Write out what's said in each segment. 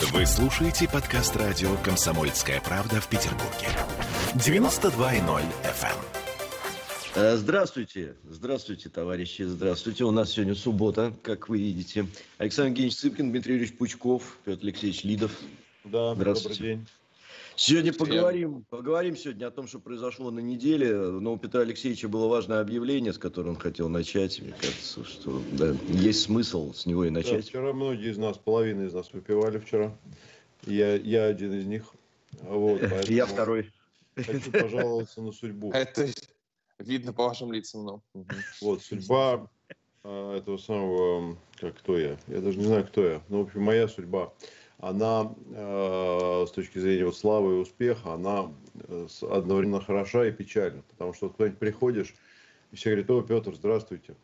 Вы слушаете подкаст радио «Комсомольская правда» в Петербурге. 92.0 FM. Э, здравствуйте, здравствуйте, товарищи, здравствуйте. У нас сегодня суббота, как вы видите. Александр Евгеньевич Цыпкин, Дмитрий Юрьевич Пучков, Петр Алексеевич Лидов. Да, добрый день. Сегодня поговорим, поговорим сегодня о том, что произошло на неделе. Но у Петра Алексеевича было важное объявление, с которым он хотел начать. Мне кажется, что да, есть смысл с него и начать. Да, вчера многие из нас, половина из нас выпивали вчера. Я, я один из них. Вот, я второй. Хочу пожаловаться на судьбу. Это видно по вашим лицам. Но. Вот, судьба а, этого самого, как кто я? Я даже не знаю, кто я. Ну, в общем, моя судьба она э, с точки зрения вот славы и успеха, она э, одновременно хороша и печальна. Потому что кто-нибудь приходишь, и все говорят, о, Петр, здравствуйте.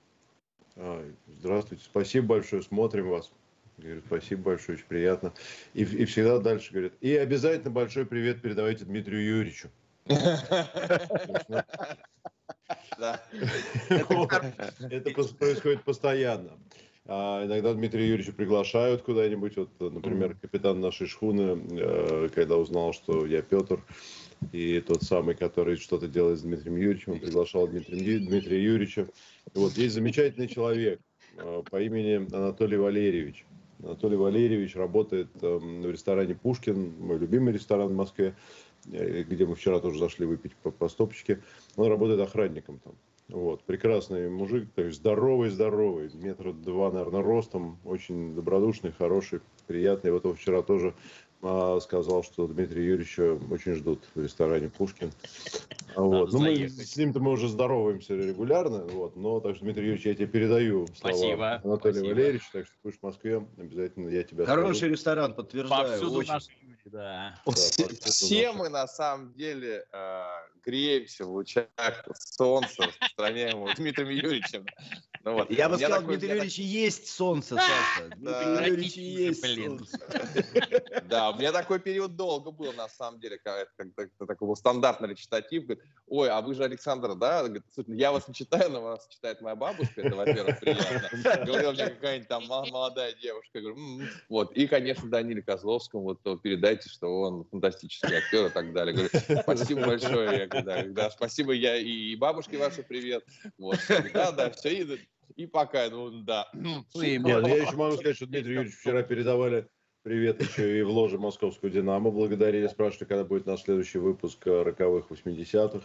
А, здравствуйте, спасибо большое, смотрим вас. Говорю, спасибо большое, очень приятно. И, и всегда дальше говорят, и обязательно большой привет передавайте Дмитрию Юрьевичу. Это происходит постоянно. А иногда Дмитрия Юрьевича приглашают куда-нибудь. Вот, например, капитан нашей шхуны, э, когда узнал, что я Петр, и тот самый, который что-то делает с Дмитрием Юрьевичем, он приглашал Дмитрия, Дмитрия Юрьевича. И вот есть замечательный человек э, по имени Анатолий Валерьевич. Анатолий Валерьевич работает э, в ресторане «Пушкин», мой любимый ресторан в Москве, где мы вчера тоже зашли выпить по, по стопочке. Он работает охранником там. Вот, прекрасный мужик, то есть здоровый-здоровый, метра два, наверное, ростом, очень добродушный, хороший, приятный. Вот он вчера тоже а, сказал, что Дмитрия Юрьевича очень ждут в ресторане Пушкин. Вот. Ну, мы с ним-то мы уже здороваемся регулярно, вот, но так что, Дмитрий Юрьевич, я тебе передаю слова Спасибо. Анатолия Спасибо. Валерьевича, так что будешь в Москве, обязательно я тебя Хороший скажу. ресторан, подтверждаю. Повсюду очень. наши да. Все, мы на самом деле э, греемся в лучах солнца, распространяемого Дмитрием Юрьевичем. Ну, вот. Я бы сказал, такой- Дмитрий Юрьевич, есть солнце, Саша. Дмитрий Юрьевич, есть солнце. Да, у меня такой период долго был, на самом деле, как- такой был стандартный речитатив. Говорит, ой, а вы же Александр, да? Говорит, «Слушай, я вас не читаю, но вас читает моя бабушка, это, во-первых, приятно. Говорила мне какая-нибудь там мо- молодая девушка. Вот, и, конечно, Даниле Козловскому, вот передайте, что он фантастический актер и так далее. Говорю, спасибо большое. Я да, да, спасибо, я и бабушке вашей привет. Вот, да, да, все, и, и пока, ну, да. Ну, Нет, ну, я еще могу сказать, что Дмитрий Юрьевич вчера передавали привет еще и в ложе московскую «Динамо». Благодарили, спрашивали, когда будет наш следующий выпуск э, роковых 80-х.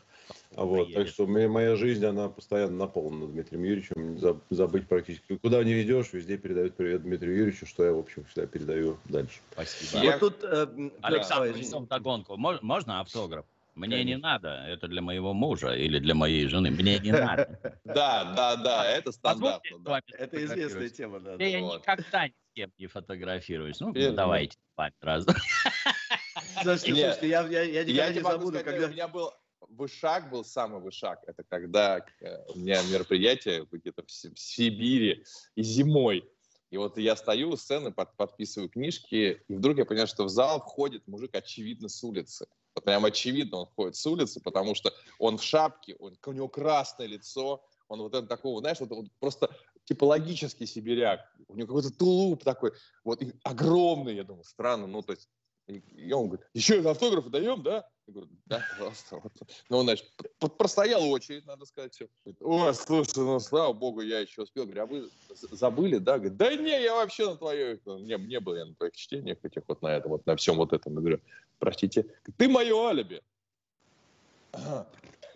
А Вот, так что моя, моя жизнь, она постоянно наполнена Дмитрием Юрьевичем. За- Забыть практически. Куда не ведешь, везде передают привет Дмитрию Юрьевичу, что я, в общем, всегда передаю дальше. Спасибо. Я- Вот тут... э, Александр, давай, несем догонку. Мож- Можно автограф? Мне не Конечно. надо. Это для моего мужа или для моей жены. Мне не надо. Да, да, да, это стандартно. Это известная тема, да. Да Я никогда ни с кем не фотографируюсь. Ну, давайте с вами раз. Слушайте, слушайте, я, я, я никогда не забуду, сказать, когда... у меня был вышаг, был самый вышаг. Это когда э, у меня мероприятие где-то в Си- в Сибири и зимой. И вот я стою у сцены, под- подписываю книжки, и вдруг я понимаю, что в зал входит мужик, очевидно, с улицы. Вот прям очевидно он входит с улицы, потому что он в шапке, он, у него красное лицо, он вот это такого, знаешь, вот, вот просто типологический сибиряк. У него какой-то тулуп такой, вот и огромный, я думаю, странно, ну то есть и, он говорит, еще автографы даем, да? Я говорю, да, пожалуйста. Вот. Ну, он, значит, простоял очередь, надо сказать, все. Ой, слушай, ну, слава богу, я еще успел. Говорю, а вы забыли, да? Говорит, да не, я вообще на твое... Не, не был я на твоих чтениях этих вот на этом, вот на всем вот этом. Я говорю, простите, ты мое алиби.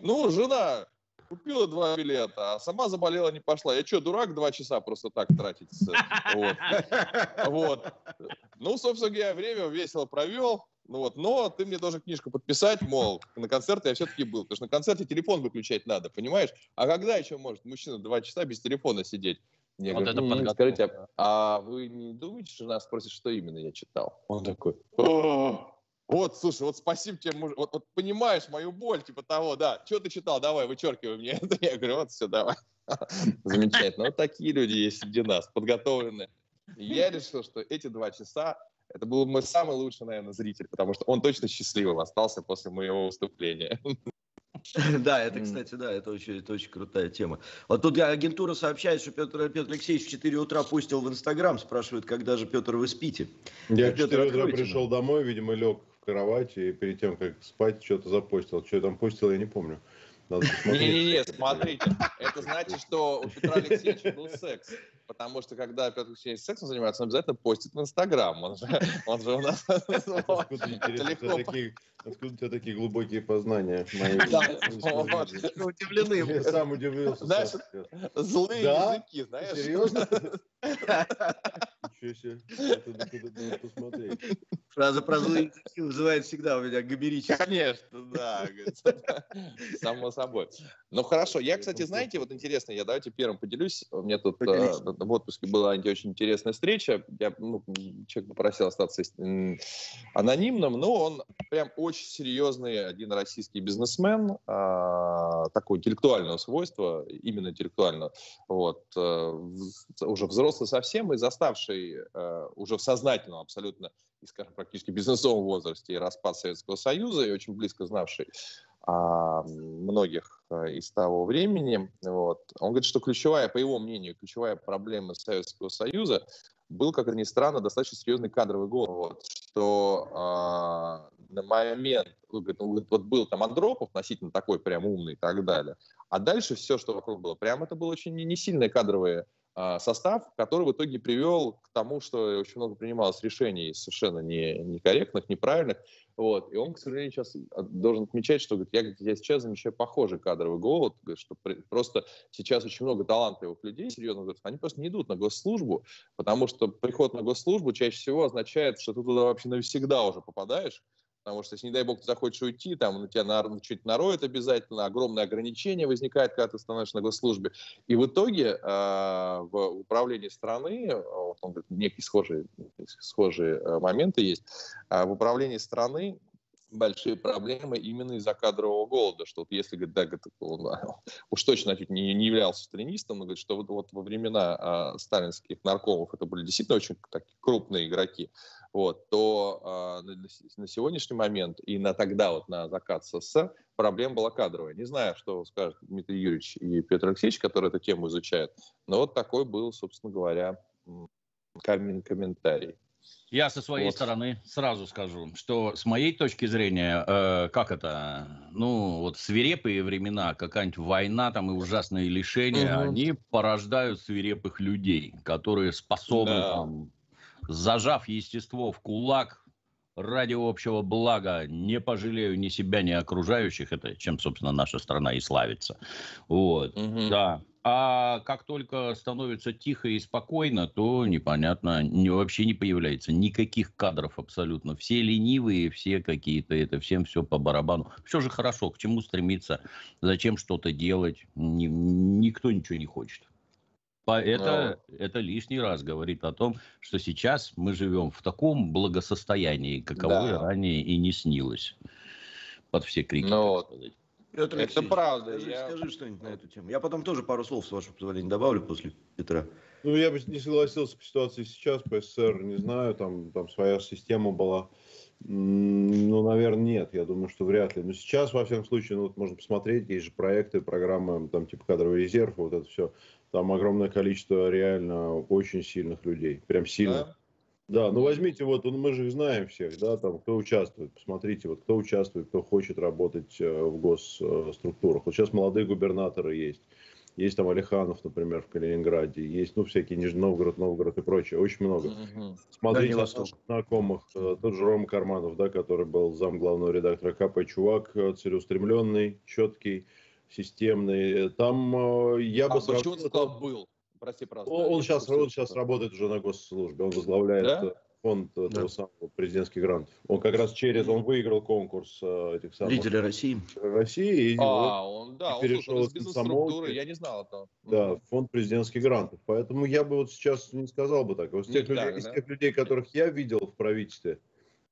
Ну, жена купила два билета, а сама заболела, не пошла. Я что, дурак два часа просто так тратить? Вот. Вот. Ну, собственно говоря, время весело провел. Ну вот, но ты мне должен книжку подписать, мол, на концерте я все-таки был. Потому что на концерте телефон выключать надо, понимаешь? А когда еще может мужчина два часа без телефона сидеть? Я Вот говорю, это «М, подготовка. скажите, а, а вы не думаете, что жена спросит, что именно я читал? Он такой, «О, вот, слушай, вот спасибо тебе, муж, вот, вот понимаешь мою боль, типа того, да, что ты читал, давай, вычеркивай мне это. Я говорю, вот все, давай. Замечательно. Вот такие люди есть среди нас, подготовленные. Я решил, что эти два часа это был мой самый лучший, наверное, зритель, потому что он точно счастливым остался после моего выступления. Да, это, кстати, да, это очень, это очень крутая тема. Вот тут агентура сообщает, что Петр, Петр Алексеевич в 4 утра пустил в Инстаграм, спрашивает, когда же Петр вы спите. Я в 4 утра пришел домой, видимо, лег в кровати, и перед тем, как спать, что-то запостил. Что я там постил, я не помню. Не-не-не, смотрите, это значит, что у Петра Алексеевича был секс. Потому что когда Петр Алексеевич сексом занимается, он обязательно постит в Инстаграм. Он же, он же у нас. Откуда у тебя такие глубокие познания? Удивлены. Я сам удивился. Знаешь, злые языки, знаешь. Серьезно? Ничего себе. Это посмотреть. Фраза про злые языки вызывает всегда у меня габерический. Конечно, да. Само собой. Ну хорошо. Я, кстати, знаете, вот интересно, я давайте первым поделюсь. У меня тут э, в отпуске была очень интересная встреча. Я, ну, человек попросил остаться анонимным, но он прям очень серьезный один российский бизнесмен, а, такого интеллектуального свойства, именно интеллектуального, вот, э, уже взрослый совсем и заставший э, уже в сознательном абсолютно и, скажем, практически бизнесовом возрасте и распад Советского Союза, и очень близко знавший а, многих а, из того времени. Вот. Он говорит, что ключевая, по его мнению, ключевая проблема Советского Союза был, как ни странно, достаточно серьезный кадровый голод. Вот, что а, на момент, он говорит, он говорит, вот был там Андропов, относительно такой прям умный и так далее, а дальше все, что вокруг было, прям это было очень не сильные кадровые состав, который в итоге привел к тому, что очень много принималось решений совершенно не, некорректных, неправильных. Вот. И он, к сожалению, сейчас а, должен отмечать, что говорит, я, я сейчас замечаю похожий кадровый голод, говорит, что при, просто сейчас очень много талантливых людей, серьезно говорят, они просто не идут на госслужбу, потому что приход на госслужбу чаще всего означает, что ты туда вообще навсегда уже попадаешь, Потому что, если, не дай бог, ты захочешь уйти, там на тебя на, чуть нароют обязательно, огромное ограничение возникает, когда ты становишься на госслужбе. И в итоге э, в управлении страны, вот он говорит, некие схожие, схожие э, моменты есть, э, в управлении страны большие проблемы именно из-за кадрового голода, что вот если, говорит, да, говорит, уж точно значит, не, не являлся сталинистом, но говорит, что вот, вот во времена э, сталинских наркомов это были действительно очень такие крупные игроки, вот, то э, на сегодняшний момент и на тогда, вот на закат СССР, проблема была кадровая. Не знаю, что скажет Дмитрий Юрьевич и Петр Алексеевич, которые эту тему изучают, но вот такой был, собственно говоря, комментарий. Я со своей вот. стороны сразу скажу, что с моей точки зрения, э, как это, ну вот свирепые времена, какая-нибудь война там и ужасные лишения, угу. они порождают свирепых людей, которые способны да. там зажав естество в кулак, ради общего блага, не пожалею ни себя, ни окружающих, это чем, собственно, наша страна и славится. Вот, угу. да. А как только становится тихо и спокойно, то непонятно, не, вообще не появляется никаких кадров абсолютно. Все ленивые, все какие-то, это всем все по барабану. Все же хорошо, к чему стремиться, зачем что-то делать, ни, никто ничего не хочет. Это, Но... это лишний раз говорит о том, что сейчас мы живем в таком благосостоянии, каковое да. ранее и не снилось. Под все крики, Но... так сказать. Петр это правда. Скажи, я... скажи что-нибудь на эту тему. Я потом тоже пару слов, с вашего позволения, добавлю после Петра. Ну, я бы не согласился по ситуации сейчас, по СССР, не знаю, там, там своя система была. Ну, наверное, нет. Я думаю, что вряд ли. Но сейчас, во всяком случае, ну, вот можно посмотреть, есть же проекты, программы, там, типа кадровый резерв, вот это все. Там огромное количество реально очень сильных людей. Прям сильных. Да? Да, ну возьмите, вот ну, мы же их знаем всех, да, там, кто участвует, посмотрите, вот кто участвует, кто хочет работать э, в госструктурах. Вот сейчас молодые губернаторы есть, есть там Алиханов, например, в Калининграде, есть, ну, всякие Нижний Новгород, Новгород и прочее, очень много. Угу. Смотрите на знакомых, э, тот же Рома Карманов, да, который был зам главного редактора КП, чувак э, целеустремленный, четкий, системный. Там я а бы сравнил... Он был? Прости, пожалуйста. Он, он сейчас, он сейчас работает уже на госслужбе, он возглавляет да? фонд да. того самого президентских грантов. Он как раз через, он выиграл конкурс этих самых... Лидеры России. России. И а, вот, он, да, он перешел из бизнес-структуры, я не знал этого. Да, фонд президентских грантов. Поэтому я бы вот сейчас не сказал бы так. Вот из, тех, людей, так, из да? тех людей, которых я видел в правительстве,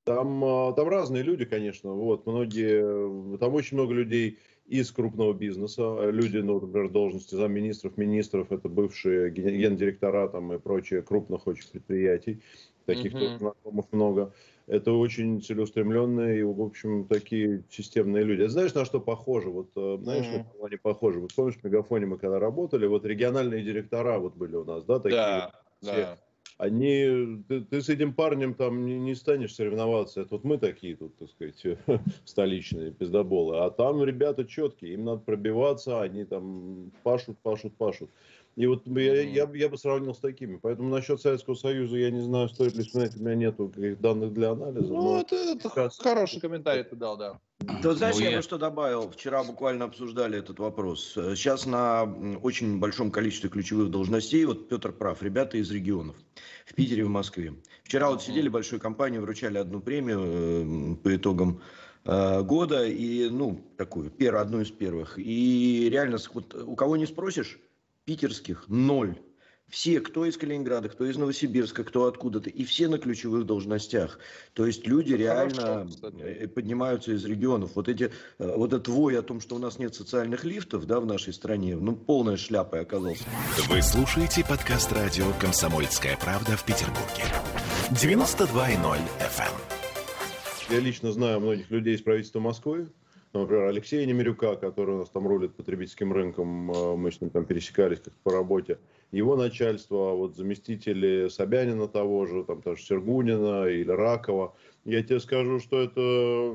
там, там разные люди, конечно, вот, многие, там очень много людей из крупного бизнеса. Люди, ну, например, должности замминистров, министров, это бывшие гендиректора там, и прочие крупных очень предприятий. таких mm-hmm. знакомых много. Это очень целеустремленные и, в общем, такие системные люди. А знаешь, на что похоже? Вот, э, знаешь, mm-hmm. на они похожи? Вот помнишь, в Мегафоне мы когда работали, вот региональные директора вот были у нас, да, такие? Да, все. да они, ты, ты с этим парнем там не, не станешь соревноваться. Это вот мы такие тут, так сказать, столичные пиздоболы. А там ребята четкие, им надо пробиваться, они там пашут, пашут, пашут. И вот я, я, я бы сравнил с такими. Поэтому насчет Советского Союза я не знаю, стоит ли смотреть, у меня нету данных для анализа. Ну, это, это сейчас... хороший комментарий ты дал, да. Ты знаешь, ну, я, я бы что добавил. Вчера буквально обсуждали этот вопрос. Сейчас на очень большом количестве ключевых должностей, вот Петр прав, ребята из регионов, в Питере в Москве. Вчера вот сидели большой компании, вручали одну премию э, по итогам э, года, и, ну, такую, первую, одну из первых. И реально, вот, у кого не спросишь, питерских ноль. Все, кто из Калининграда, кто из Новосибирска, кто откуда-то, и все на ключевых должностях. То есть люди реально Хорошо, э, поднимаются из регионов. Вот, эти, э, вот этот вой о том, что у нас нет социальных лифтов да, в нашей стране, ну, полная шляпа оказался. Вы слушаете подкаст радио «Комсомольская правда» в Петербурге. 92.0 FM. Эм. Я лично знаю многих людей из правительства Москвы, например, Алексея Немирюка, который у нас там рулит потребительским рынком, э, мы с ним там пересекались как по работе, его начальство, вот заместители Собянина того же, там тоже Сергунина или Ракова, я тебе скажу, что это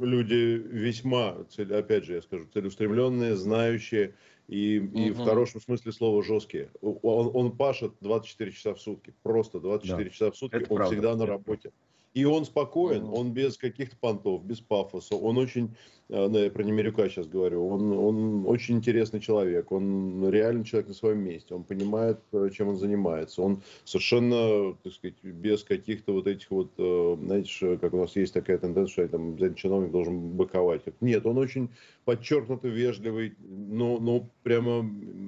люди весьма, опять же, я скажу, целеустремленные, знающие и, угу. и в хорошем смысле слова жесткие. Он, он пашет 24 часа в сутки, просто 24 да. часа в сутки, это он правда. всегда на работе. И он спокоен, он без каких-то понтов, без пафоса. Он очень, э, ну, я про Немирюка сейчас говорю, он, он очень интересный человек. Он реально человек на своем месте. Он понимает, э, чем он занимается. Он совершенно, так сказать, без каких-то вот этих вот, э, знаете, как у нас есть такая тенденция, что там чиновник должен быковать. Нет, он очень подчеркнуто вежливый, но, но прямо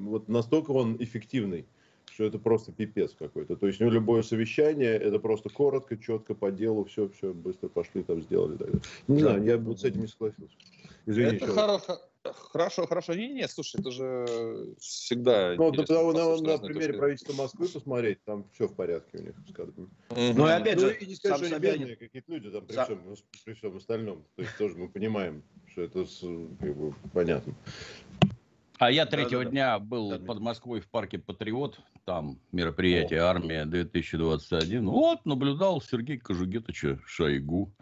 вот настолько он эффективный что это просто пипец какой-то. То есть у него любое совещание, это просто коротко, четко, по делу, все, все, быстро пошли, там сделали. Так Не да. знаю, я вот с этим не согласился. Извини, это хорошо. Хорошо, хорошо. Не, не, слушай, это же всегда... Ну, да, потому, на, на, примере правительства Москвы посмотреть, там все в порядке у них, скажем. Mm-hmm. Ну, и опять ну, же, и не сказать, что они бедные какие-то люди там при, Сам... всем, при всем остальном. То есть тоже мы понимаем, что это как бы, понятно. А я третьего да, да, дня был да, под Москвой в парке Патриот, там мероприятие О. «Армия 2021». Вот, наблюдал Сергей Кожугетовича Шойгу.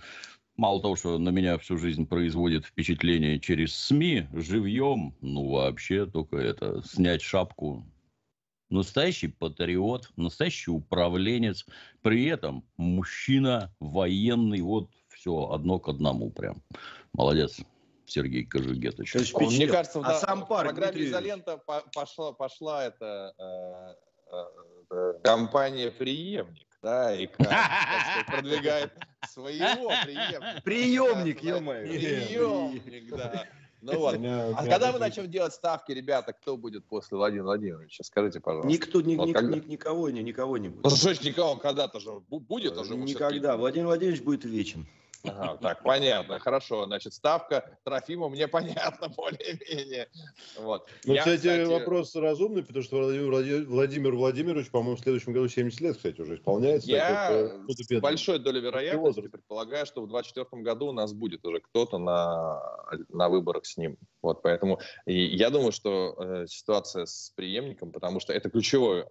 Мало того, что на меня всю жизнь производит впечатление через СМИ, живьем, ну вообще только это, снять шапку. Настоящий патриот, настоящий управленец, при этом мужчина военный, вот все одно к одному прям. Молодец. Сергей Кожугетович. Мне кажется, а да, сам в программе Дмитрий... «Изолента» пошла, пошла эта э, э, э, компания «Преемник». Да, и как, продвигает своего преемника. Приемник, ё-моё. Приемник, да. Ну вот. А когда мы начнем делать ставки, ребята, кто будет после Владимира Владимировича? Скажите, пожалуйста. Никто, ни, вот ни, когда... никого, ни, никого не будет. Ну, что никого, когда-то же будет уже. Никогда. Владимир Владимирович будет вечен. Ага, так, понятно, хорошо. Значит, ставка Трофима мне понятна более-менее. Вот. Ну, Я, кстати, кстати, вопрос разумный, потому что Владимир, Владимир Владимирович, по-моему, в следующем году 70 лет, кстати, уже исполняется. Я так, с большой долей вероятности предполагаю, что в 2024 году у нас будет уже кто-то на, на выборах с ним. Вот, поэтому и я думаю, что э, ситуация с преемником, потому что это ключевой э,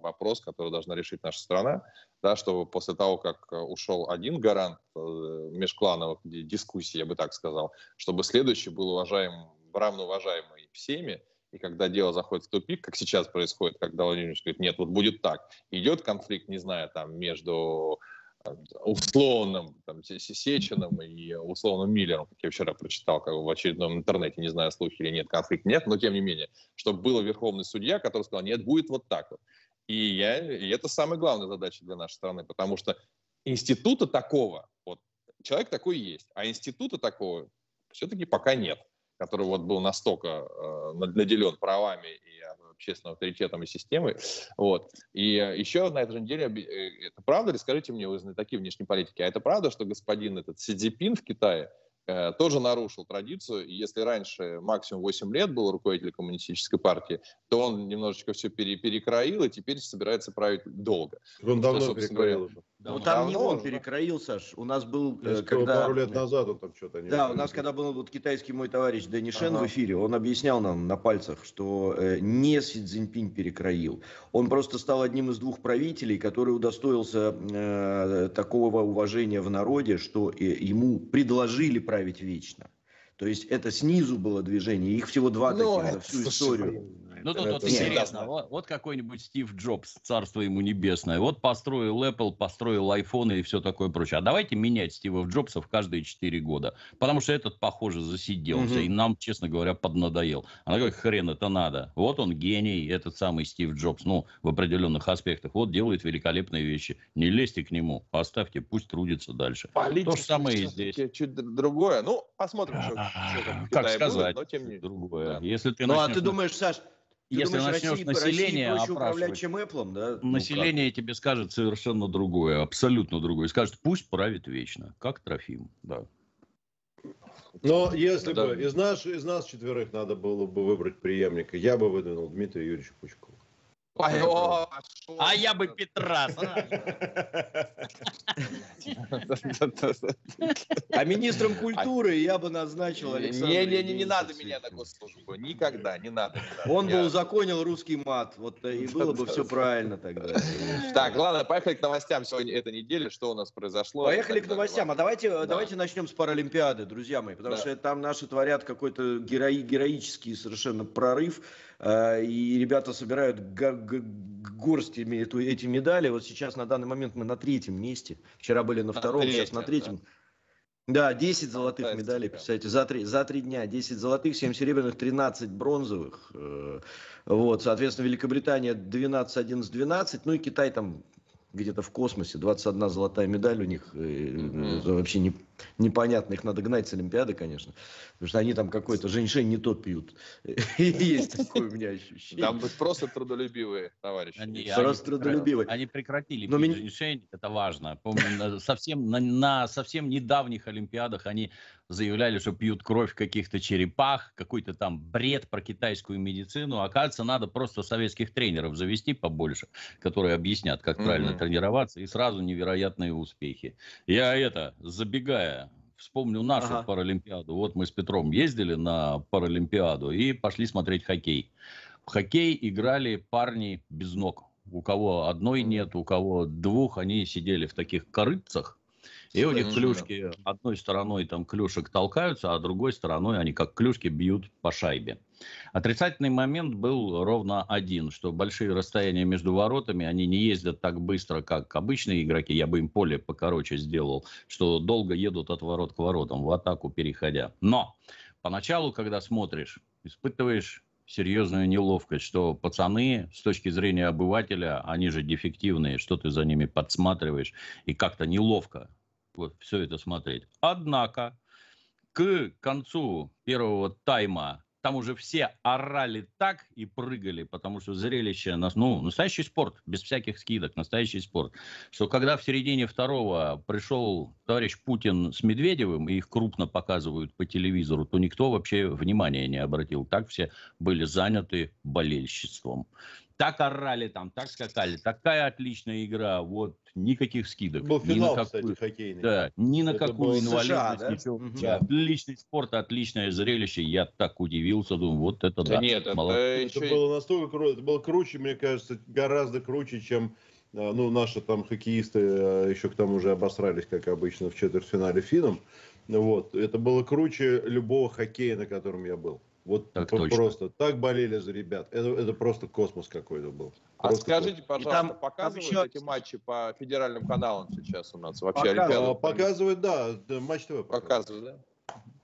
вопрос, который должна решить наша страна, да, что после того, как э, ушел один гарант межклановых дискуссий, я бы так сказал, чтобы следующий был уважаем, равноуважаемый всеми, и когда дело заходит в тупик, как сейчас происходит, когда Владимир говорит, нет, вот будет так, идет конфликт, не знаю, там, между э, условным там, Сечиным и условным Миллером, как я вчера прочитал как в очередном интернете, не знаю, слухи или нет, конфликт нет, но тем не менее, чтобы был верховный судья, который сказал, нет, будет вот так вот. И, я, и это самая главная задача для нашей страны, потому что института такого, человек такой есть, а института такого все-таки пока нет, который вот был настолько э, наделен правами и общественным авторитетом и системой. Вот. И еще на этой же неделе, э, это правда ли, скажите мне, вы такие внешней политики, а это правда, что господин этот Си Цзипин в Китае Э, тоже нарушил традицию. И если раньше максимум 8 лет был руководителем коммунистической партии, то он немножечко все пере, перекроил и теперь собирается править долго. Он давно что, перекроил. Говоря, ну там не он перекроил, Саш. У нас был, э, когда... Пару лет назад он там что-то... Да, у нас когда был вот китайский мой товарищ Дэнни Шен ага. в эфире, он объяснял нам на пальцах, что э, не Си Цзиньпинь перекроил. Он просто стал одним из двух правителей, который удостоился э, такого уважения в народе, что э, ему предложили править вечно. То есть это снизу было движение, их всего два ну, таких за всю историю. Ну, тут вот интересно, вот, вот какой-нибудь Стив Джобс, царство ему небесное, вот построил Apple, построил iPhone и все такое прочее. А давайте менять Стива Джобса в каждые 4 года, потому что этот, похоже, засиделся, угу. и нам, честно говоря, поднадоел. А на какой хрен это надо? Вот он гений, этот самый Стив Джобс, ну, в определенных аспектах. Вот делает великолепные вещи. Не лезьте к нему, оставьте, пусть трудится дальше. Политика То же самое и здесь. Чуть другое. Ну, посмотрим, что, что Как сказать, будет, но тем не... другое. Да. Если ты ну, начнешь... а ты думаешь, Саш, ты Если думаешь, начнешь России, население России управлять, чем Apple, да? Ну, население ну, тебе скажет совершенно другое, абсолютно другое. Скажет, пусть правит вечно, как Трофим, да. Но если да. бы из нас, из нас четверых надо было бы выбрать преемника, я бы выдвинул Дмитрия Юрьевича Пучкова. А я бы Петра А министром культуры я бы назначил Александра. Не, не, не, не надо меня на госслужбу. Никогда, не надо. Он бы узаконил русский мат. Вот и было бы все правильно тогда. Так, ладно, поехали к новостям сегодня этой недели. Что у нас произошло? Поехали к новостям. А давайте, давайте начнем с Паралимпиады, друзья мои. Потому что там наши творят какой-то героический совершенно прорыв. А, и ребята собирают горстями эту, эти медали. Вот сейчас на данный момент мы на третьем месте. Вчера были на втором, на сейчас на третьем. Да, 10 золотых медалей, представляете, за три, за три дня. 10 золотых, 7 серебряных, 13 бронзовых. Э, вот, соответственно, Великобритания 12, 11, 12. Ну и Китай там где-то в космосе, 21 золотая медаль у них, mm-hmm. вообще не, непонятно, их надо гнать с Олимпиады, конечно, потому что они там какой-то женьшень не тот пьют, есть такое у меня ощущение. Там просто трудолюбивые товарищи. Они, просто трудолюбивые. Они прекратили Но пить женьшень, это важно. Помню, совсем, на совсем недавних Олимпиадах они заявляли, что пьют кровь каких-то черепах, какой-то там бред про китайскую медицину. Оказывается, надо просто советских тренеров завести побольше, которые объяснят, как mm-hmm. правильно тренироваться, и сразу невероятные успехи. Я это, забегая, вспомню нашу ага. Паралимпиаду. Вот мы с Петром ездили на Паралимпиаду и пошли смотреть хоккей. В хоккей играли парни без ног. У кого одной нет, у кого двух, они сидели в таких корыцах, и у них клюшки одной стороной там клюшек толкаются, а другой стороной они как клюшки бьют по шайбе. Отрицательный момент был ровно один, что большие расстояния между воротами, они не ездят так быстро, как обычные игроки, я бы им поле покороче сделал, что долго едут от ворот к воротам, в атаку переходя. Но поначалу, когда смотришь, испытываешь серьезную неловкость, что пацаны с точки зрения обывателя, они же дефективные, что ты за ними подсматриваешь, и как-то неловко вот все это смотреть. Однако к концу первого тайма там уже все орали так и прыгали, потому что зрелище, ну, настоящий спорт, без всяких скидок, настоящий спорт. Что когда в середине второго пришел товарищ Путин с Медведевым, и их крупно показывают по телевизору, то никто вообще внимания не обратил. Так все были заняты болельществом так орали там, так скакали, такая отличная игра, вот никаких скидок. Был финал, ни на какую, кстати, хоккейный. Да, ни на Это какую инвалидность, США, да? ничего. Угу. Да. Отличный спорт, отличное зрелище, я так удивился, думаю, вот это да. да нет, это, это было настолько круто, это было круче, мне кажется, гораздо круче, чем а, ну, наши там хоккеисты а, еще к тому же обосрались, как обычно, в четвертьфинале финном. Вот. Это было круче любого хоккея, на котором я был. Вот так просто точно. так болели за ребят. Это, это просто космос какой-то был. А просто скажите, космос. пожалуйста, там, показывают там еще... эти матчи по федеральным каналам сейчас у нас? Вообще Показывают, показывают да, Матч ТВ. Показывают, да?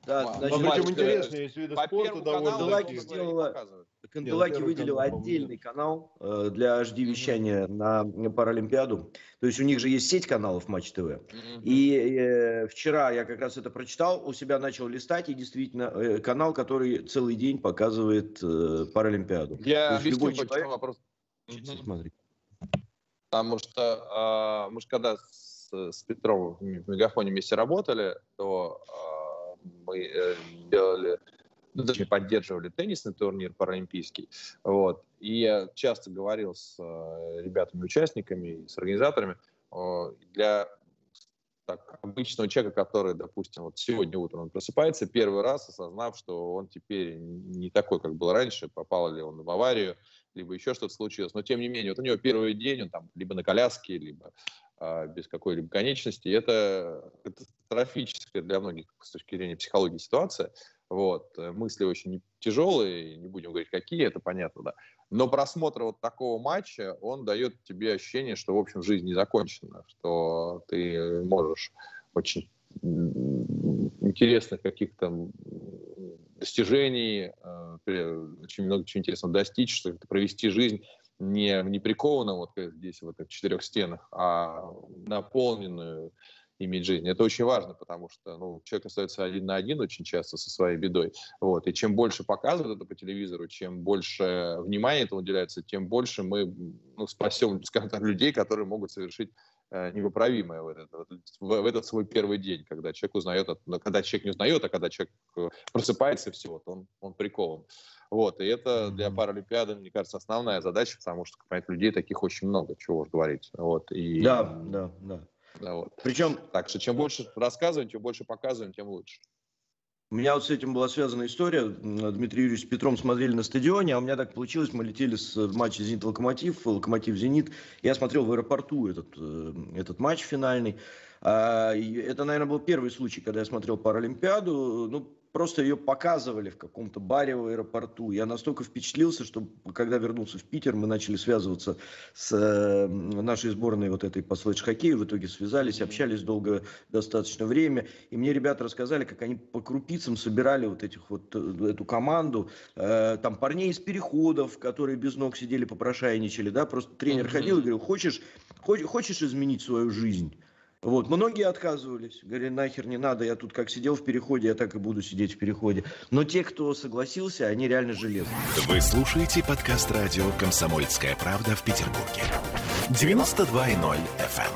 Да, значит, Но причем интересно, есть виды спорта довольно такие. сделала, Канделаки выделил отдельный канал э, для HD-вещания на Паралимпиаду. То есть у них же есть сеть каналов Матч ТВ. И э, вчера я как раз это прочитал, у себя начал листать, и действительно э, канал, который целый день показывает Паралимпиаду. Я объясню, почему человек... вопрос. Смотри. Потому что э, мы же когда с, с Петром в Мегафоне вместе работали, то э, мы делали, ну, точнее, поддерживали теннисный турнир паралимпийский. Вот. И я часто говорил с э, ребятами-участниками, с организаторами, для так, обычного человека, который, допустим, вот сегодня утром он просыпается, первый раз осознав, что он теперь не такой, как был раньше, попал ли он в аварию, либо еще что-то случилось. Но, тем не менее, вот у него первый день, он там либо на коляске, либо а, без какой-либо конечности. Это катастрофическая для многих с точки зрения психологии ситуация. Вот. Мысли очень тяжелые, не будем говорить, какие, это понятно, да. Но просмотр вот такого матча, он дает тебе ощущение, что, в общем, жизнь не закончена, что ты можешь очень интересных каких-то достижений, э, очень много чего интересного достичь, что провести жизнь не, не прикованно вот здесь, в этих четырех стенах, а наполненную иметь жизнь. Это очень важно, потому что ну, человек остается один на один очень часто со своей бедой. Вот. И чем больше показывают это по телевизору, чем больше внимания этому уделяется, тем больше мы ну, спасем, скажем так, людей, которые могут совершить э, непоправимое в этот, в, в этот свой первый день, когда человек узнает, ну, когда человек не узнает, а когда человек э, просыпается, все, вот он, он прикован. Вот, и это для Паралимпиады, мне кажется, основная задача, потому что, понятно, людей таких очень много, чего уж говорить. Вот, и... Да, да, да. Вот. Причем... Так что чем больше рассказываем, чем больше показываем, тем лучше. У меня вот с этим была связана история. Дмитрий Юрьевич с Петром смотрели на стадионе, а у меня так получилось, мы летели с матча «Зенит-Локомотив», «Локомотив-Зенит». Я смотрел в аэропорту этот, э, этот матч финальный. А, это, наверное, был первый случай, когда я смотрел Паралимпиаду. Ну, просто ее показывали в каком-то баре в аэропорту. Я настолько впечатлился, что когда вернулся в Питер, мы начали связываться с э, нашей сборной вот этой по хоккею. В итоге связались, общались долго достаточно время. И мне ребята рассказали, как они по крупицам собирали вот этих вот э, эту команду. Э, там парней из переходов, которые без ног сидели, попрошайничали, да, просто тренер ходил и говорил, хочешь, хочешь изменить свою жизнь? Вот. Многие отказывались, говорили, нахер не надо, я тут как сидел в переходе, я так и буду сидеть в переходе. Но те, кто согласился, они реально железные. Вы слушаете подкаст радио «Комсомольская правда» в Петербурге. 92.0 FM.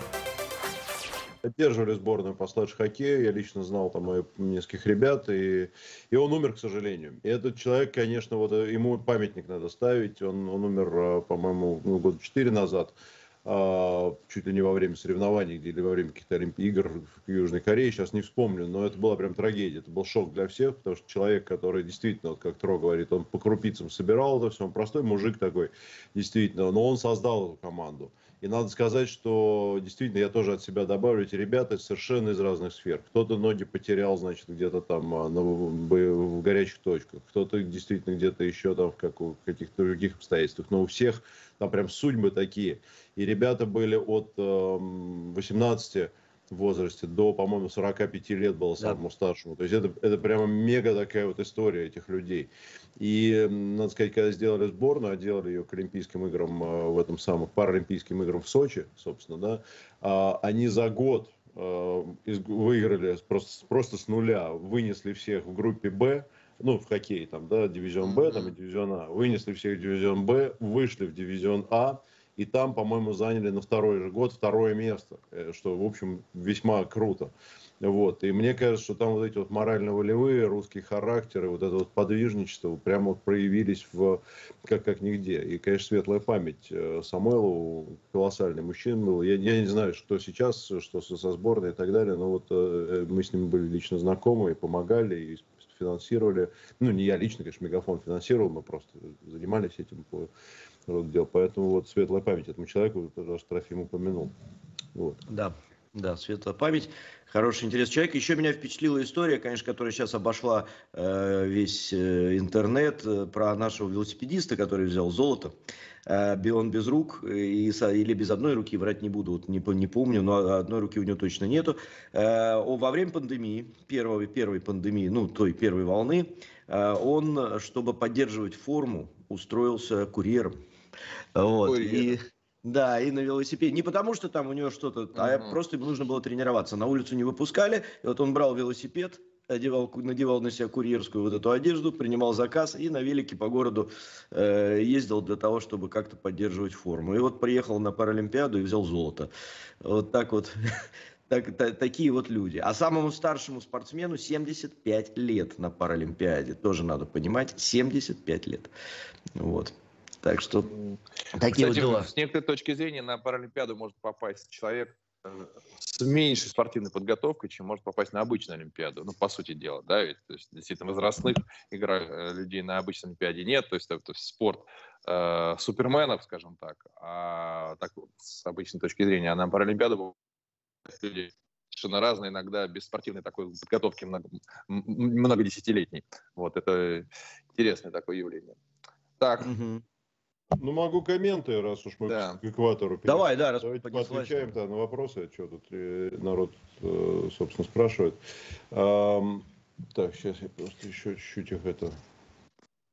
Поддерживали сборную по слэдж-хоккею. Я лично знал там нескольких ребят, и, и он умер, к сожалению. И этот человек, конечно, вот ему памятник надо ставить. Он, он умер, а, по-моему, ну, года четыре назад. А, чуть ли не во время соревнований или во время каких-то игр в Южной Корее, сейчас не вспомню, но это была прям трагедия, это был шок для всех, потому что человек, который действительно, вот как Тро говорит, он по крупицам собирал это все, он простой мужик такой, действительно, но он создал эту команду. И надо сказать, что действительно я тоже от себя добавлю, эти ребята совершенно из разных сфер. Кто-то ноги потерял, значит, где-то там а, на, в горячих точках, кто-то действительно где-то еще там в, как, в каких-то других обстоятельствах. Но у всех там прям судьбы такие. И ребята были от э, эм, 18 в возрасте до, по-моему, 45 лет было самому да. старшему. То есть это, это прямо мега такая вот история этих людей. И, надо сказать, когда сделали сборную, а делали ее к Олимпийским играм э, в этом самом Паралимпийским играм в Сочи, собственно, да, э, они за год э, выиграли просто, просто с нуля, вынесли всех в группе «Б», ну, в хоккее, там, да, дивизион Б, там, и дивизион А. Вынесли всех в дивизион Б, вышли в дивизион А, и там, по-моему, заняли на второй же год второе место, э, что, в общем, весьма круто. Вот. И мне кажется, что там вот эти вот морально-волевые русские характеры, вот это вот подвижничество прямо вот проявились в, как, как нигде. И, конечно, светлая память э, Самойлову, колоссальный мужчина был. Я, я не знаю, что сейчас, что со сборной и так далее, но вот э, мы с ним были лично знакомы и помогали, и финансировали. Ну, не я лично, конечно, Мегафон финансировал, мы просто занимались этим по роду дел. Поэтому вот светлая память этому человеку, даже Трофим упомянул. Вот. Да, да, светлая память. Хороший, интересный человек. Еще меня впечатлила история, конечно, которая сейчас обошла э, весь э, интернет, э, про нашего велосипедиста, который взял золото. Э, он без рук и, или без одной руки, врать не буду, вот не, не помню, но одной руки у него точно нету. Э, во время пандемии, первой, первой пандемии, ну, той первой волны, э, он, чтобы поддерживать форму, устроился курьером. Вот. И да, и на велосипеде. Не потому, что там у него что-то, uh-huh. а просто ему нужно было тренироваться. На улицу не выпускали, и вот он брал велосипед, одевал, надевал на себя курьерскую вот эту одежду, принимал заказ и на велике по городу э, ездил для того, чтобы как-то поддерживать форму. И вот приехал на Паралимпиаду и взял золото. Вот так вот. Так, та, такие вот люди. А самому старшему спортсмену 75 лет на Паралимпиаде. Тоже надо понимать, 75 лет. Вот. Так что такие Кстати, вот дела. С некоторой точки зрения на Паралимпиаду может попасть человек, с меньшей спортивной подготовкой, чем может попасть на обычную Олимпиаду. Ну, по сути дела, да, ведь то есть, действительно возрастных игра э, людей на обычной Олимпиаде нет, то есть это спорт э, суперменов, скажем так, а так с обычной точки зрения, а на Паралимпиаду люди совершенно разные, иногда без спортивной такой подготовки много, много десятилетней. Вот это интересное такое явление. Так, угу. Ну, могу комменты, раз уж мы да. к экватору перейдем. Давай, да, раз Давайте поотвечаем на вопросы, что тут народ, э, собственно, спрашивает. Так, сейчас я просто еще чуть-чуть их это...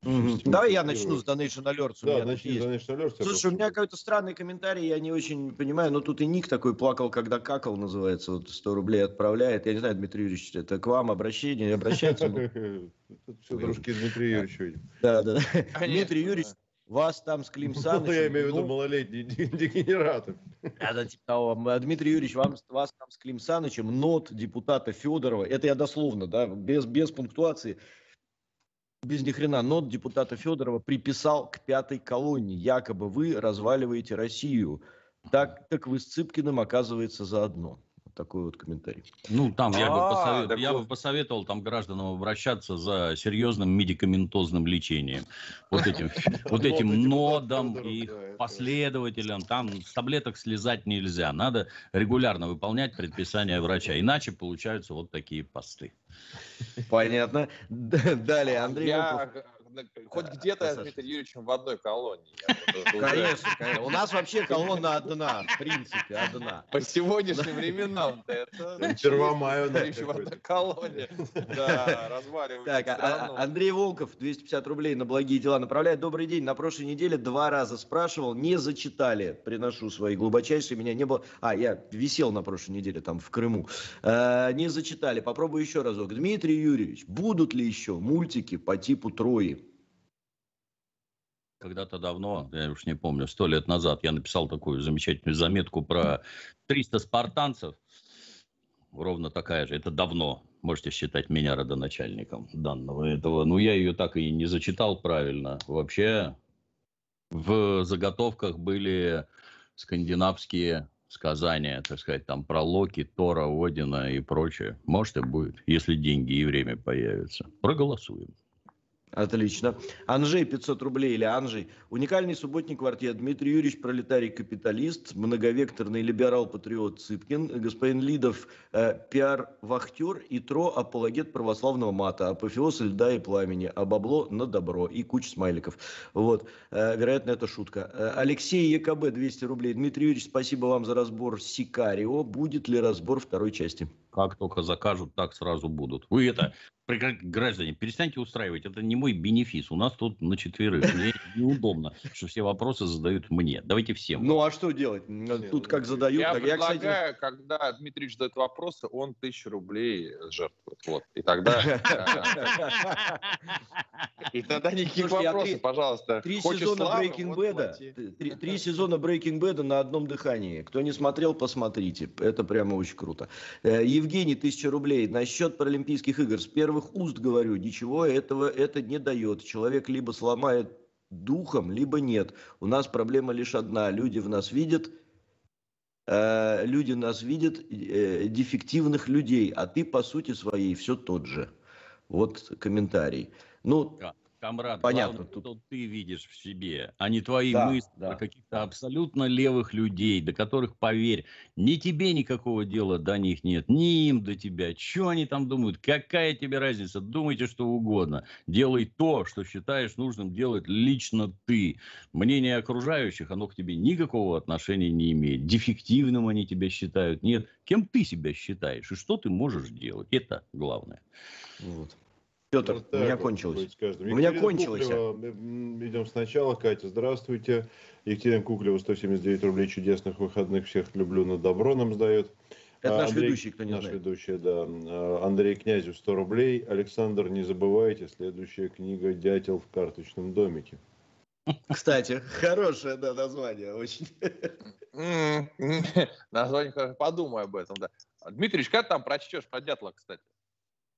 Угу. Давай я начну с Donation Alerts. Да, начни с Donation Alerts. Слушай, у меня какой-то странный комментарий, я не очень понимаю, но тут и ник такой плакал, когда какал, называется, вот 100 рублей отправляет. Я не знаю, Дмитрий Юрьевич, это к вам обращение, обращается. Все дружки Дмитрий Юрьевич. Да, да. Дмитрий Юрьевич вас там с Клим Санычем... я имею в виду малолетние дегенераты. Да, типа того. Дмитрий Юрьевич, вам, вас там с Клим Санычем нот депутата Федорова, это я дословно, да, без, без пунктуации, без ни хрена, нот депутата Федорова приписал к пятой колонии. Якобы вы разваливаете Россию. Так, как вы с Цыпкиным оказывается заодно такой вот комментарий. Ну, там я, бы, а, посовет... я бы посоветовал там гражданам обращаться за серьезным медикаментозным лечением. Вот этим, вот этим нодам и последователям. Там с таблеток слезать нельзя. Надо регулярно выполнять предписания врача. Иначе получаются вот такие посты. Понятно. Далее, Андрей я, хоть где-то я с Дмитрием Юрьевичем в одной колонии. Конечно, конечно. У нас вообще колонна одна, в принципе, одна. По сегодняшним временам это... Первомаю. в одной колонии. Да, разваливаем. Так, а, а, Андрей Волков, 250 рублей на благие дела направляет. Добрый день. На прошлой неделе два раза спрашивал, не зачитали. Приношу свои глубочайшие. Меня не было... А, я висел на прошлой неделе там в Крыму. Э, не зачитали. Попробую еще разок. Дмитрий Юрьевич, будут ли еще мультики по типу Трои? Когда-то давно, я уж не помню, сто лет назад я написал такую замечательную заметку про 300 спартанцев. Ровно такая же. Это давно. Можете считать меня родоначальником данного этого. Но я ее так и не зачитал правильно. Вообще в заготовках были скандинавские сказания, так сказать, там про Локи, Тора, Одина и прочее. Может и будет, если деньги и время появятся. Проголосуем. Отлично. Анжей 500 рублей или Анжей. Уникальный субботник квартет. Дмитрий Юрьевич, пролетарий-капиталист, многовекторный либерал-патриот Цыпкин, господин Лидов, э, пиар-вахтер и тро апологет православного мата, апофеоз льда и пламени, а бабло на добро и куча смайликов. Вот. Э, вероятно, это шутка. Э, Алексей ЕКБ 200 рублей. Дмитрий Юрьевич, спасибо вам за разбор Сикарио. Будет ли разбор второй части? Как только закажут, так сразу будут. Вы это граждане, перестаньте устраивать, это не мой бенефис, у нас тут на четверых, мне неудобно, что все вопросы задают мне, давайте всем. Ну а что делать, тут как задают, я так предлагаю, я, кстати... когда Дмитрий задает вопросы, он тысячу рублей жертвует, вот, и тогда... И тогда никаких вопросов, пожалуйста. Три сезона Breaking Bad, три сезона Breaking Bad на одном дыхании, кто не смотрел, посмотрите, это прямо очень круто. Евгений, тысяча рублей, на счет Паралимпийских игр с первых уст говорю, ничего этого это не дает. Человек либо сломает духом, либо нет. У нас проблема лишь одна. Люди в нас видят, э, люди нас видят э, дефективных людей, а ты по сути своей все тот же. Вот комментарий. Ну, Камрад, Понятно. Главное, тут... что ты видишь в себе, а не твои да, мысли да. каких-то абсолютно левых людей, до которых, поверь, ни тебе никакого дела до них нет, ни им до тебя. Что они там думают? Какая тебе разница? Думайте что угодно. Делай то, что считаешь нужным делать лично ты. Мнение окружающих, оно к тебе никакого отношения не имеет. Дефективным они тебя считают. Нет. Кем ты себя считаешь? И что ты можешь делать? Это главное. Вот. Петр, вот у меня кончилось. У меня кончилось. Идем сначала. Катя, здравствуйте. Екатерина Куклева, 179 рублей чудесных выходных. Всех люблю на добро нам сдает. Это наш Андрей, ведущий, кто не наш знает. ведущий, да. А, Андрей Князев, 100 рублей. Александр, не забывайте, следующая книга «Дятел в карточном домике». Кстати, хорошее да, название очень. Название, подумай об этом, да. Дмитрий, когда там прочтешь про дятла, кстати?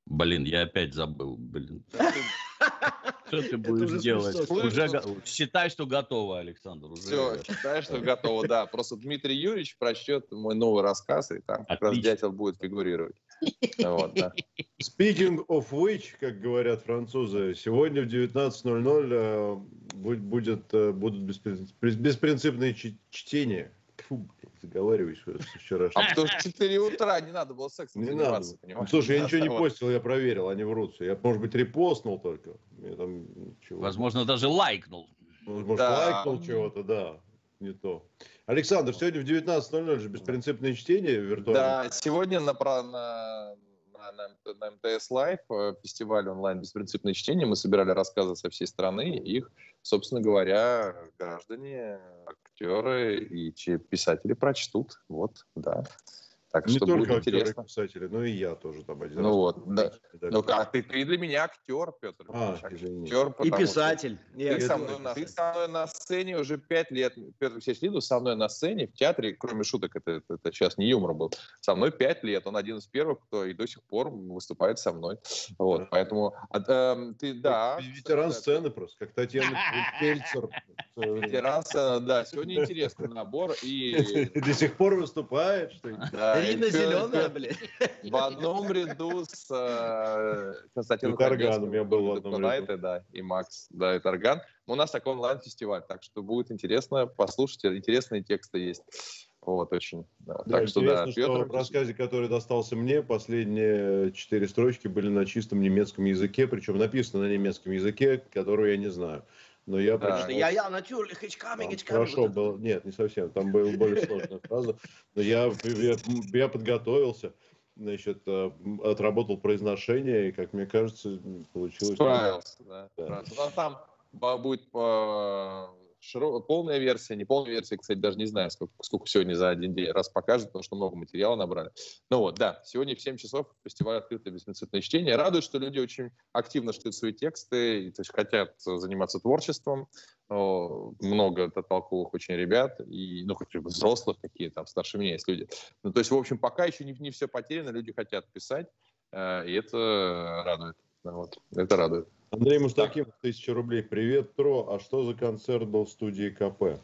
Блин, я опять забыл, блин. Что ты будешь делать? Уже считай, что готово, Александр. Все, считай, что готово, да. Просто Дмитрий Юрьевич прочтет мой новый рассказ, и там как раз дятел будет фигурировать. Вот, да. Speaking of which, как говорят французы, сегодня в 19.00 э, будет, э, будут беспринципные чтения. Фу, заговариваюсь вчера. А потому что в 4 утра не надо было сексом не надо. Ну, слушай, я ничего не постил, я проверил, они врутся. Я, может быть, репостнул только. Там, Возможно, даже лайкнул. Может, да. лайкнул чего-то, да. Не то. Александр, сегодня в 19.00 же беспринципное чтение виртуально. Да, сегодня на, на на, на МТС Лайв, э, фестиваль онлайн «Беспринципное чтение». Мы собирали рассказы со всей страны. Их, собственно говоря, граждане, актеры и писатели прочтут. Вот, да. Так не что только будет интересно. писатели, но и я тоже там один ну раз. Вот, да. Ну, а ты, ты для меня актер, Петр. А, актер, и писатель. Что ты, со мной на, ты со мной на сцене уже пять лет. Петр Алексеевич Лидов со мной на сцене в театре, кроме шуток, это, это, это сейчас не юмор был, со мной пять лет. Он один из первых, кто и до сих пор выступает со мной. Вот, да. поэтому а, э, ты, да. Ты ветеран сцены просто, как Татьяна Пельцер. Ветеран сцены, да. Сегодня интересный набор. И... До сих пор выступаешь? Да, Рина зеленая, блин. В одном ряду с э, Константином Тарганом я был в одном ряду. Да, и Макс, да, и Тарган. У нас такой онлайн-фестиваль, так что будет интересно послушать, интересные тексты есть. Вот, очень. Да, так что, да, Петр... что в рассказе, который достался мне, последние четыре строчки были на чистом немецком языке, причем написано на немецком языке, который я не знаю. Но я да. прочитал... Я, я, ich coming, ich Хорошо, вот был... нет, не совсем, там была более сложная фраза. Но я, я, я подготовился, значит, э, отработал произношение, и, как мне кажется, получилось... Справился, да. да. Ну, там будет широ... полная версия, не полная версия, кстати, даже не знаю, сколько, сколько сегодня за один день раз покажет, потому что много материала набрали. Ну вот, да, сегодня в 7 часов фестиваль открытое беспрецедентное чтение. Радует, что люди очень активно читают свои тексты, то есть хотят заниматься творчеством. Много толковых очень ребят, и, ну, хоть взрослых, какие там, старше меня есть люди. Ну, то есть, в общем, пока еще не, не все потеряно, люди хотят писать, э, и это радует. Вот, это радует. Андрей Мустакимов, тысяча рублей. Привет, Тро. А что за концерт был в студии КП?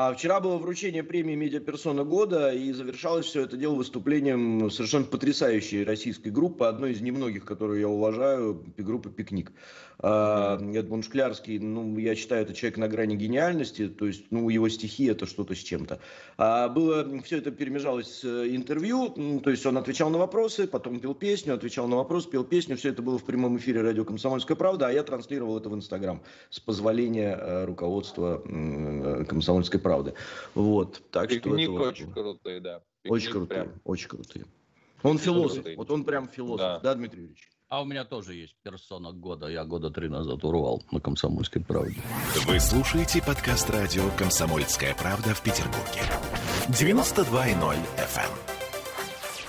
А вчера было вручение премии «Медиаперсона года», и завершалось все это дело выступлением совершенно потрясающей российской группы, одной из немногих, которую я уважаю, группы «Пикник». А, Эдмунд Шклярский, ну, я считаю, это человек на грани гениальности, то есть, ну, его стихи это что-то с чем-то. А было, все это перемежалось с э, интервью, то есть он отвечал на вопросы, потом пел песню, отвечал на вопрос, пел песню, все это было в прямом эфире радио «Комсомольская правда», а я транслировал это в Инстаграм с позволения э, руководства э, «Комсомольской правды». Вот, так Пикник что это очень крутые, да. Пикник очень крутые, прям. очень крутые. Он философ, вот он прям философ, да, да Дмитрий Юрьевич? А у меня тоже есть персона года. Я года три назад урвал на «Комсомольской правде». Вы слушаете подкаст радио «Комсомольская правда» в Петербурге. 92.0 FM.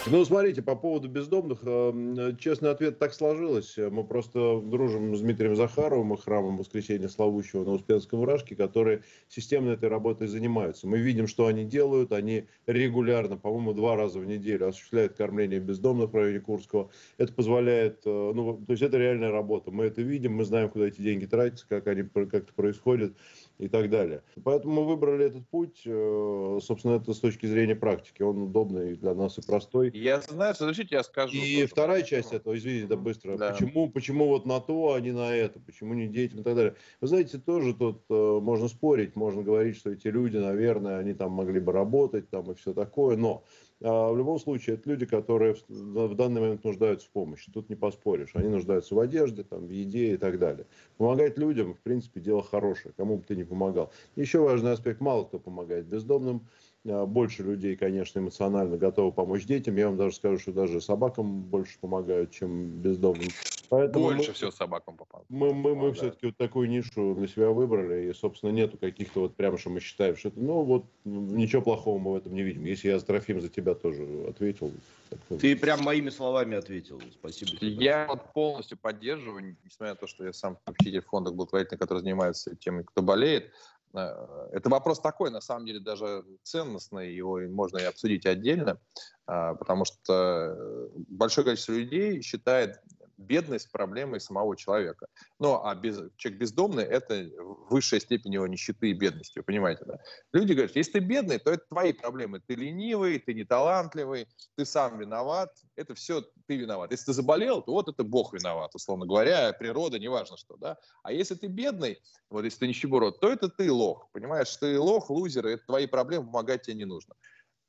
Ну, смотрите, по поводу бездомных, э, честный ответ так сложилось. Мы просто дружим с Дмитрием Захаровым и храмом Воскресения Славущего на Успенском Вражке, которые системно этой работой занимаются. Мы видим, что они делают. Они регулярно, по-моему, два раза в неделю осуществляют кормление бездомных в районе Курского. Это позволяет, э, ну, то есть это реальная работа. Мы это видим, мы знаем, куда эти деньги тратятся, как они как это происходит и так далее. Поэтому мы выбрали этот путь, э, собственно, это с точки зрения практики. Он удобный для нас и простой. Я знаю, разрешите, я скажу. И вторая часть этого, извините, да быстро. Да. Почему, почему вот на то, а не на это? Почему не деятельно и так далее? Вы знаете, тоже тут э, можно спорить, можно говорить, что эти люди, наверное, они там могли бы работать там и все такое, но в любом случае, это люди, которые в данный момент нуждаются в помощи. Тут не поспоришь. Они нуждаются в одежде, там, в еде и так далее. Помогать людям, в принципе, дело хорошее, кому бы ты ни помогал. Еще важный аспект, мало кто помогает бездомным. А, больше людей, конечно, эмоционально готовы помочь детям. Я вам даже скажу, что даже собакам больше помогают, чем бездомным. Поэтому больше мы, всего собакам попало. Мы, мы, мы все-таки вот такую нишу для себя выбрали, и, собственно, нету каких-то вот прямо, что мы считаем, что это, ну, вот, ничего плохого мы в этом не видим. Если я, Трофим, за тебя тоже ответил. Так... Ты прям моими словами ответил. Спасибо тебе. Я вот полностью поддерживаю, несмотря на то, что я сам учитель фонда благотворительный, который занимается тем, кто болеет, Э, это вопрос такой, на самом деле, даже ценностный, его можно и обсудить отдельно, а, потому что большое количество людей считает бедность проблемой самого человека. Ну, а без, человек бездомный – это высшая степень его нищеты и бедности, вы понимаете, да? Люди говорят, если ты бедный, то это твои проблемы. Ты ленивый, ты неталантливый, ты сам виноват, это все ты виноват. Если ты заболел, то вот это Бог виноват, условно говоря, природа, неважно что, да? А если ты бедный, вот если ты нищеброд, то это ты лох, понимаешь? Ты лох, лузер, это твои проблемы, помогать тебе не нужно.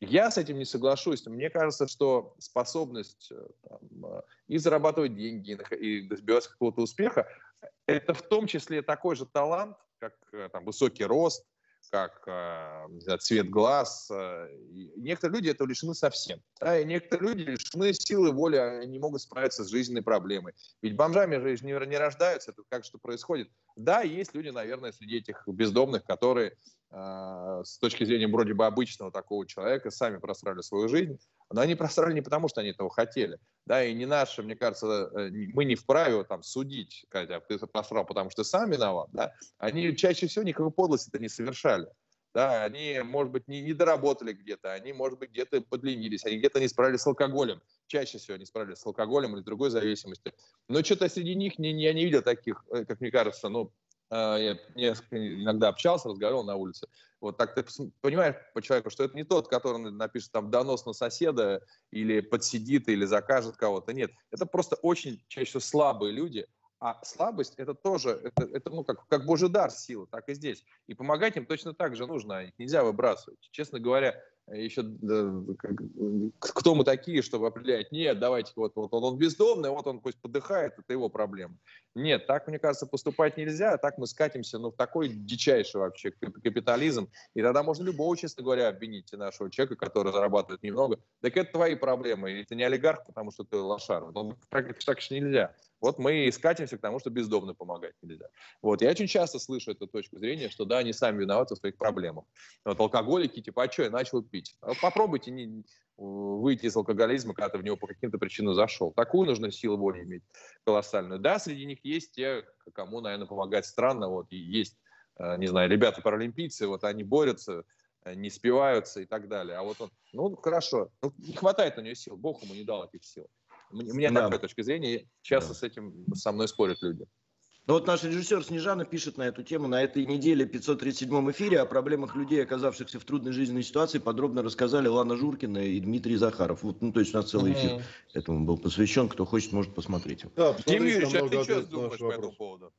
Я с этим не соглашусь. Мне кажется, что способность э, там, э, и зарабатывать деньги, и добиваться какого-то успеха, это в том числе такой же талант, как э, там, высокий рост, как знаю, цвет глаз. И некоторые люди этого лишены совсем. Да, и некоторые люди лишены силы воли, они не могут справиться с жизненной проблемой. Ведь бомжами же не, рождаются, это как что происходит. Да, есть люди, наверное, среди этих бездомных, которые а, с точки зрения вроде бы обычного такого человека, сами просрали свою жизнь, но они просрали не потому, что они этого хотели. Да, и не наше, мне кажется, э, мы не вправе там судить, когда ты это просрал, потому что ты сам виноват, да. Они чаще всего никакой подлости-то не совершали. Да, они, может быть, не, не доработали где-то, они, может быть, где-то подленились, они где-то не справились с алкоголем. Чаще всего не справились с алкоголем или другой зависимостью. Но что-то среди них не, я не видел таких, э, как мне кажется, ну, а, я несколько иногда общался, разговаривал на улице. Вот так ты понимаешь по человеку, что это не тот, который напишет там донос на соседа или подсидит, или закажет кого-то. Нет, это просто очень чаще всего слабые люди, а слабость это тоже, это, это ну, как, как божий дар сила, так и здесь. И помогать им точно так же нужно, их нельзя выбрасывать. Честно говоря, еще кто мы такие, чтобы определять, нет, давайте, вот, вот он, он бездомный, вот он пусть подыхает, это его проблема. Нет, так, мне кажется, поступать нельзя, так мы скатимся ну, в такой дичайший вообще капитализм, и тогда можно любого, честно говоря, обвинить нашего человека, который зарабатывает немного. Так это твои проблемы, или ты не олигарх, потому что ты лошар. Ну, так, так же нельзя. Вот мы и скатимся к тому, что бездомно помогать нельзя. Вот. Я очень часто слышу эту точку зрения, что да, они сами виноваты в своих проблемах. Вот алкоголики, типа, а что, я начал пить. А попробуйте не, выйти из алкоголизма, когда ты в него по каким-то причинам зашел. Такую нужно силу воли иметь колоссальную. Да, среди них есть те, кому, наверное, помогать странно. Вот, и есть, э, не знаю, ребята-паралимпийцы, вот они борются, э, не спиваются и так далее. А вот он, ну, хорошо, ну, не хватает у нее сил, Бог ему не дал этих сил. У меня да. такая точка зрения, часто да. с этим со мной спорят люди. Ну вот наш режиссер Снежана пишет на эту тему. На этой неделе 537 эфире о проблемах людей, оказавшихся в трудной жизненной ситуации, подробно рассказали Лана Журкина и Дмитрий Захаров. Вот, ну, то есть у нас целый эфир mm-hmm. этому был посвящен. Кто хочет, может посмотреть. Да, Дим Юрьевич, а ты что думаешь по этому поводу?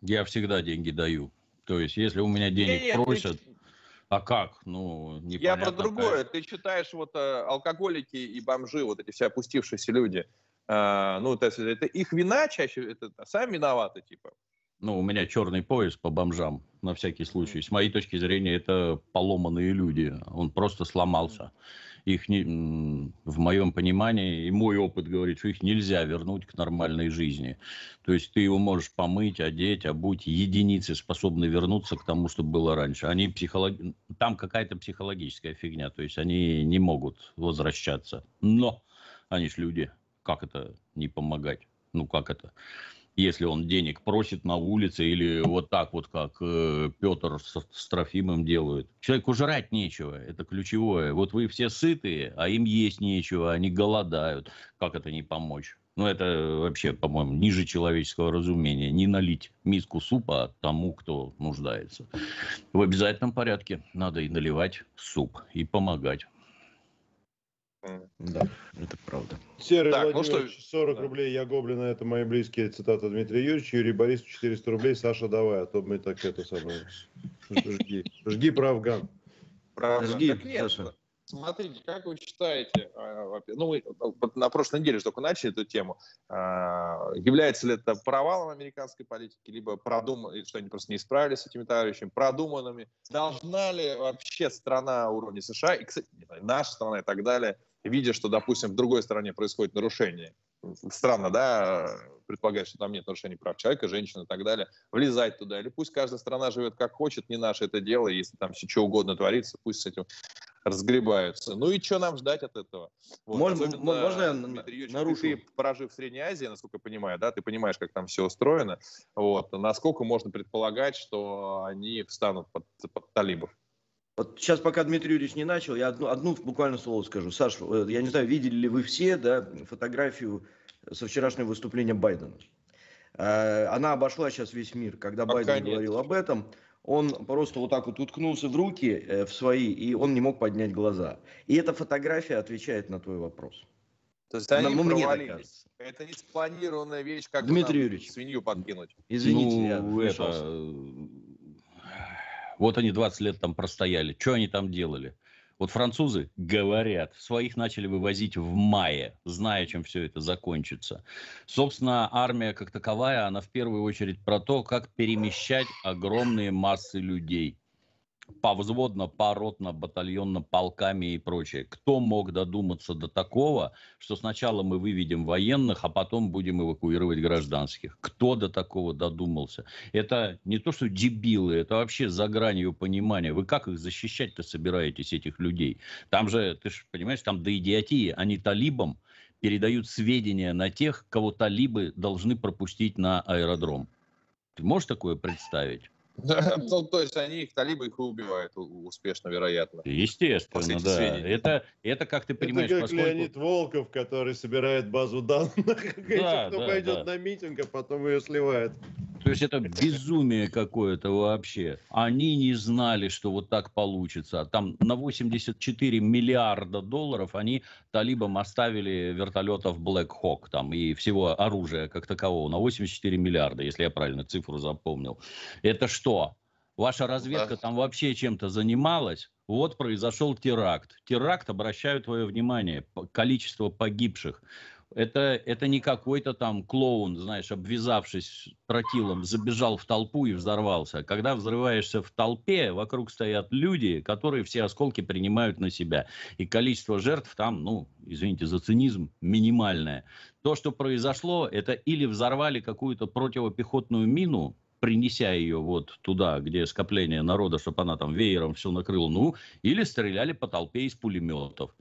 Я всегда деньги даю. То есть, если у меня денег нет, просят... Ты... А как? Ну, Я про другое. Как. Ты читаешь вот э, алкоголики и бомжи, вот эти все опустившиеся люди. Э, ну, это, это их вина чаще, это сами виноваты, типа. Ну, у меня черный пояс по бомжам, на всякий случай. С моей точки зрения, это поломанные люди. Он просто сломался. Их не, в моем понимании, и мой опыт говорит, что их нельзя вернуть к нормальной жизни. То есть ты его можешь помыть, одеть, обуть. Единицы способны вернуться к тому, что было раньше. Они психолог... Там какая-то психологическая фигня. То есть они не могут возвращаться. Но они ж люди. Как это не помогать? Ну, как это? Если он денег просит на улице или вот так вот, как э, Петр с, с Трофимом делают. Человеку жрать нечего, это ключевое. Вот вы все сытые, а им есть нечего, они голодают. Как это не помочь? Ну, это вообще, по-моему, ниже человеческого разумения. Не налить миску супа тому, кто нуждается. В обязательном порядке надо и наливать суп, и помогать. Да, это правда. Серый так, ну что... 40 да. рублей, я гоблина, это мои близкие, цитата Дмитрия Юрьевича, Юрий Борис 400 рублей, Саша, давай, а то мы так это самое, жги, жги про Афган. Про Жги, так нет, Саша. Смотрите, как вы считаете, а, ну, мы на прошлой неделе только начали эту тему, а, является ли это провалом американской политики, либо продуманным, что они просто не справились с этими товарищами, продуманными? Должна ли вообще страна уровня США, и, кстати, наша страна и так далее, видя, что, допустим, в другой стране происходит нарушение, странно, да, предполагать, что там нет нарушений прав человека, женщин и так далее, влезать туда. Или пусть каждая страна живет как хочет, не наше это дело, если там все что угодно творится, пусть с этим разгребаются. Ну и что нам ждать от этого? Вот, можно, особенно, можно Дмитрий нарушу? Ты, прожив в Средней Азии, насколько я понимаю, да, ты понимаешь, как там все устроено, вот, насколько можно предполагать, что они встанут под, под талибов? Вот сейчас, пока Дмитрий Юрьевич не начал, я одну, одну буквально слово скажу. Саш, э, я не знаю, видели ли вы все да, фотографию со вчерашнего выступления Байдена. Э, она обошла сейчас весь мир. Когда Пока Байден нет. говорил об этом, он просто вот так вот уткнулся в руки э, в свои, и он не мог поднять глаза. И эта фотография отвечает на твой вопрос. То есть они ну, провалились. Это не спланированная вещь, как Дмитрий Юрьевич. свинью подкинуть. Извините, ну, я это... Вот они 20 лет там простояли. Что они там делали? Вот французы говорят, своих начали вывозить в мае, зная, чем все это закончится. Собственно, армия как таковая, она в первую очередь про то, как перемещать огромные массы людей повзводно, поротно, батальонно, полками и прочее. Кто мог додуматься до такого, что сначала мы выведем военных, а потом будем эвакуировать гражданских? Кто до такого додумался? Это не то, что дебилы, это вообще за гранью понимания. Вы как их защищать-то собираетесь, этих людей? Там же, ты же понимаешь, там до идиотии, они талибам передают сведения на тех, кого талибы должны пропустить на аэродром. Ты можешь такое представить? Ну, то есть они их талибы их и убивают успешно, вероятно. Естественно, да. Это, это, как ты понимаешь, это как поскольку... Леонид Волков, который собирает базу данных, да, кто да, пойдет да. на митинг, а потом ее сливает. То есть это безумие какое-то вообще. Они не знали, что вот так получится. Там на 84 миллиарда долларов они талибам оставили вертолетов Black Hawk там, и всего оружия как такового. На 84 миллиарда, если я правильно цифру запомнил. Это что? Ваша разведка там вообще чем-то занималась? Вот произошел теракт. Теракт, обращаю твое внимание, количество погибших это, это не какой-то там клоун, знаешь, обвязавшись тротилом, забежал в толпу и взорвался. Когда взрываешься в толпе, вокруг стоят люди, которые все осколки принимают на себя. И количество жертв там, ну, извините за цинизм, минимальное. То, что произошло, это или взорвали какую-то противопехотную мину, принеся ее вот туда, где скопление народа, чтобы она там веером все накрыла, ну, или стреляли по толпе из пулеметов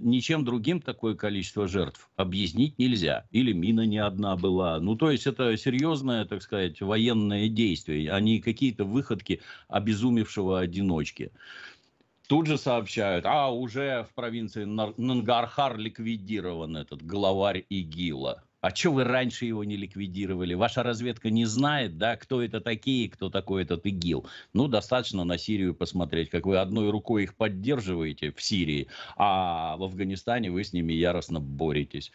ничем другим такое количество жертв объяснить нельзя. Или мина не одна была. Ну, то есть это серьезное, так сказать, военное действие, а не какие-то выходки обезумевшего одиночки. Тут же сообщают, а уже в провинции Нангархар ликвидирован этот главарь ИГИЛа. А что вы раньше его не ликвидировали? Ваша разведка не знает, да, кто это такие, кто такой этот ИГИЛ. Ну, достаточно на Сирию посмотреть, как вы одной рукой их поддерживаете в Сирии, а в Афганистане вы с ними яростно боретесь.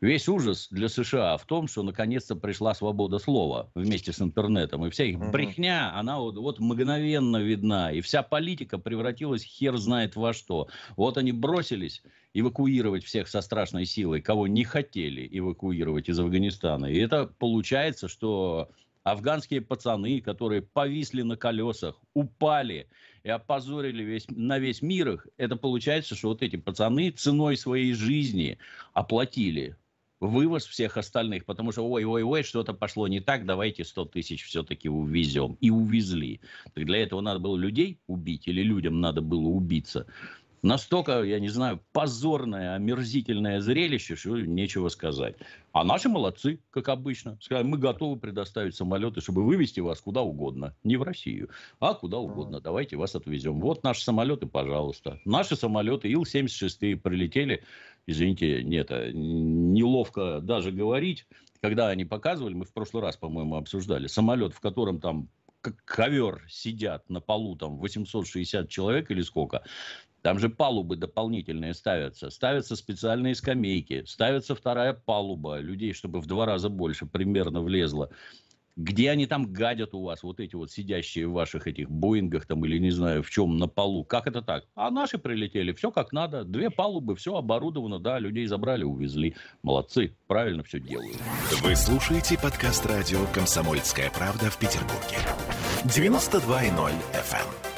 Весь ужас для США в том, что наконец-то пришла свобода слова вместе с интернетом. И вся их брехня, она вот, вот мгновенно видна. И вся политика превратилась хер знает во что. Вот они бросились эвакуировать всех со страшной силой, кого не хотели эвакуировать из Афганистана. И это получается, что афганские пацаны, которые повисли на колесах, упали и опозорили весь, на весь мир их, это получается, что вот эти пацаны ценой своей жизни оплатили вывоз всех остальных, потому что ой-ой-ой, что-то пошло не так, давайте 100 тысяч все-таки увезем. И увезли. Так для этого надо было людей убить или людям надо было убиться. Настолько, я не знаю, позорное, омерзительное зрелище, что нечего сказать. А наши молодцы, как обычно. Сказали, мы готовы предоставить самолеты, чтобы вывести вас куда угодно. Не в Россию, а куда угодно. Давайте вас отвезем. Вот наши самолеты, пожалуйста. Наши самолеты Ил-76 прилетели извините, нет, э, неловко даже говорить, когда они показывали, мы в прошлый раз, по-моему, обсуждали, самолет, в котором там как ковер сидят на полу там 860 человек или сколько, там же палубы дополнительные ставятся. Ставятся специальные скамейки, ставится вторая палуба людей, чтобы в два раза больше примерно влезло. Где они там гадят у вас, вот эти вот сидящие в ваших этих Боингах там или не знаю в чем на полу? Как это так? А наши прилетели, все как надо, две палубы, все оборудовано, да, людей забрали, увезли. Молодцы, правильно все делают. Вы слушаете подкаст радио «Комсомольская правда» в Петербурге. 92.0 FM.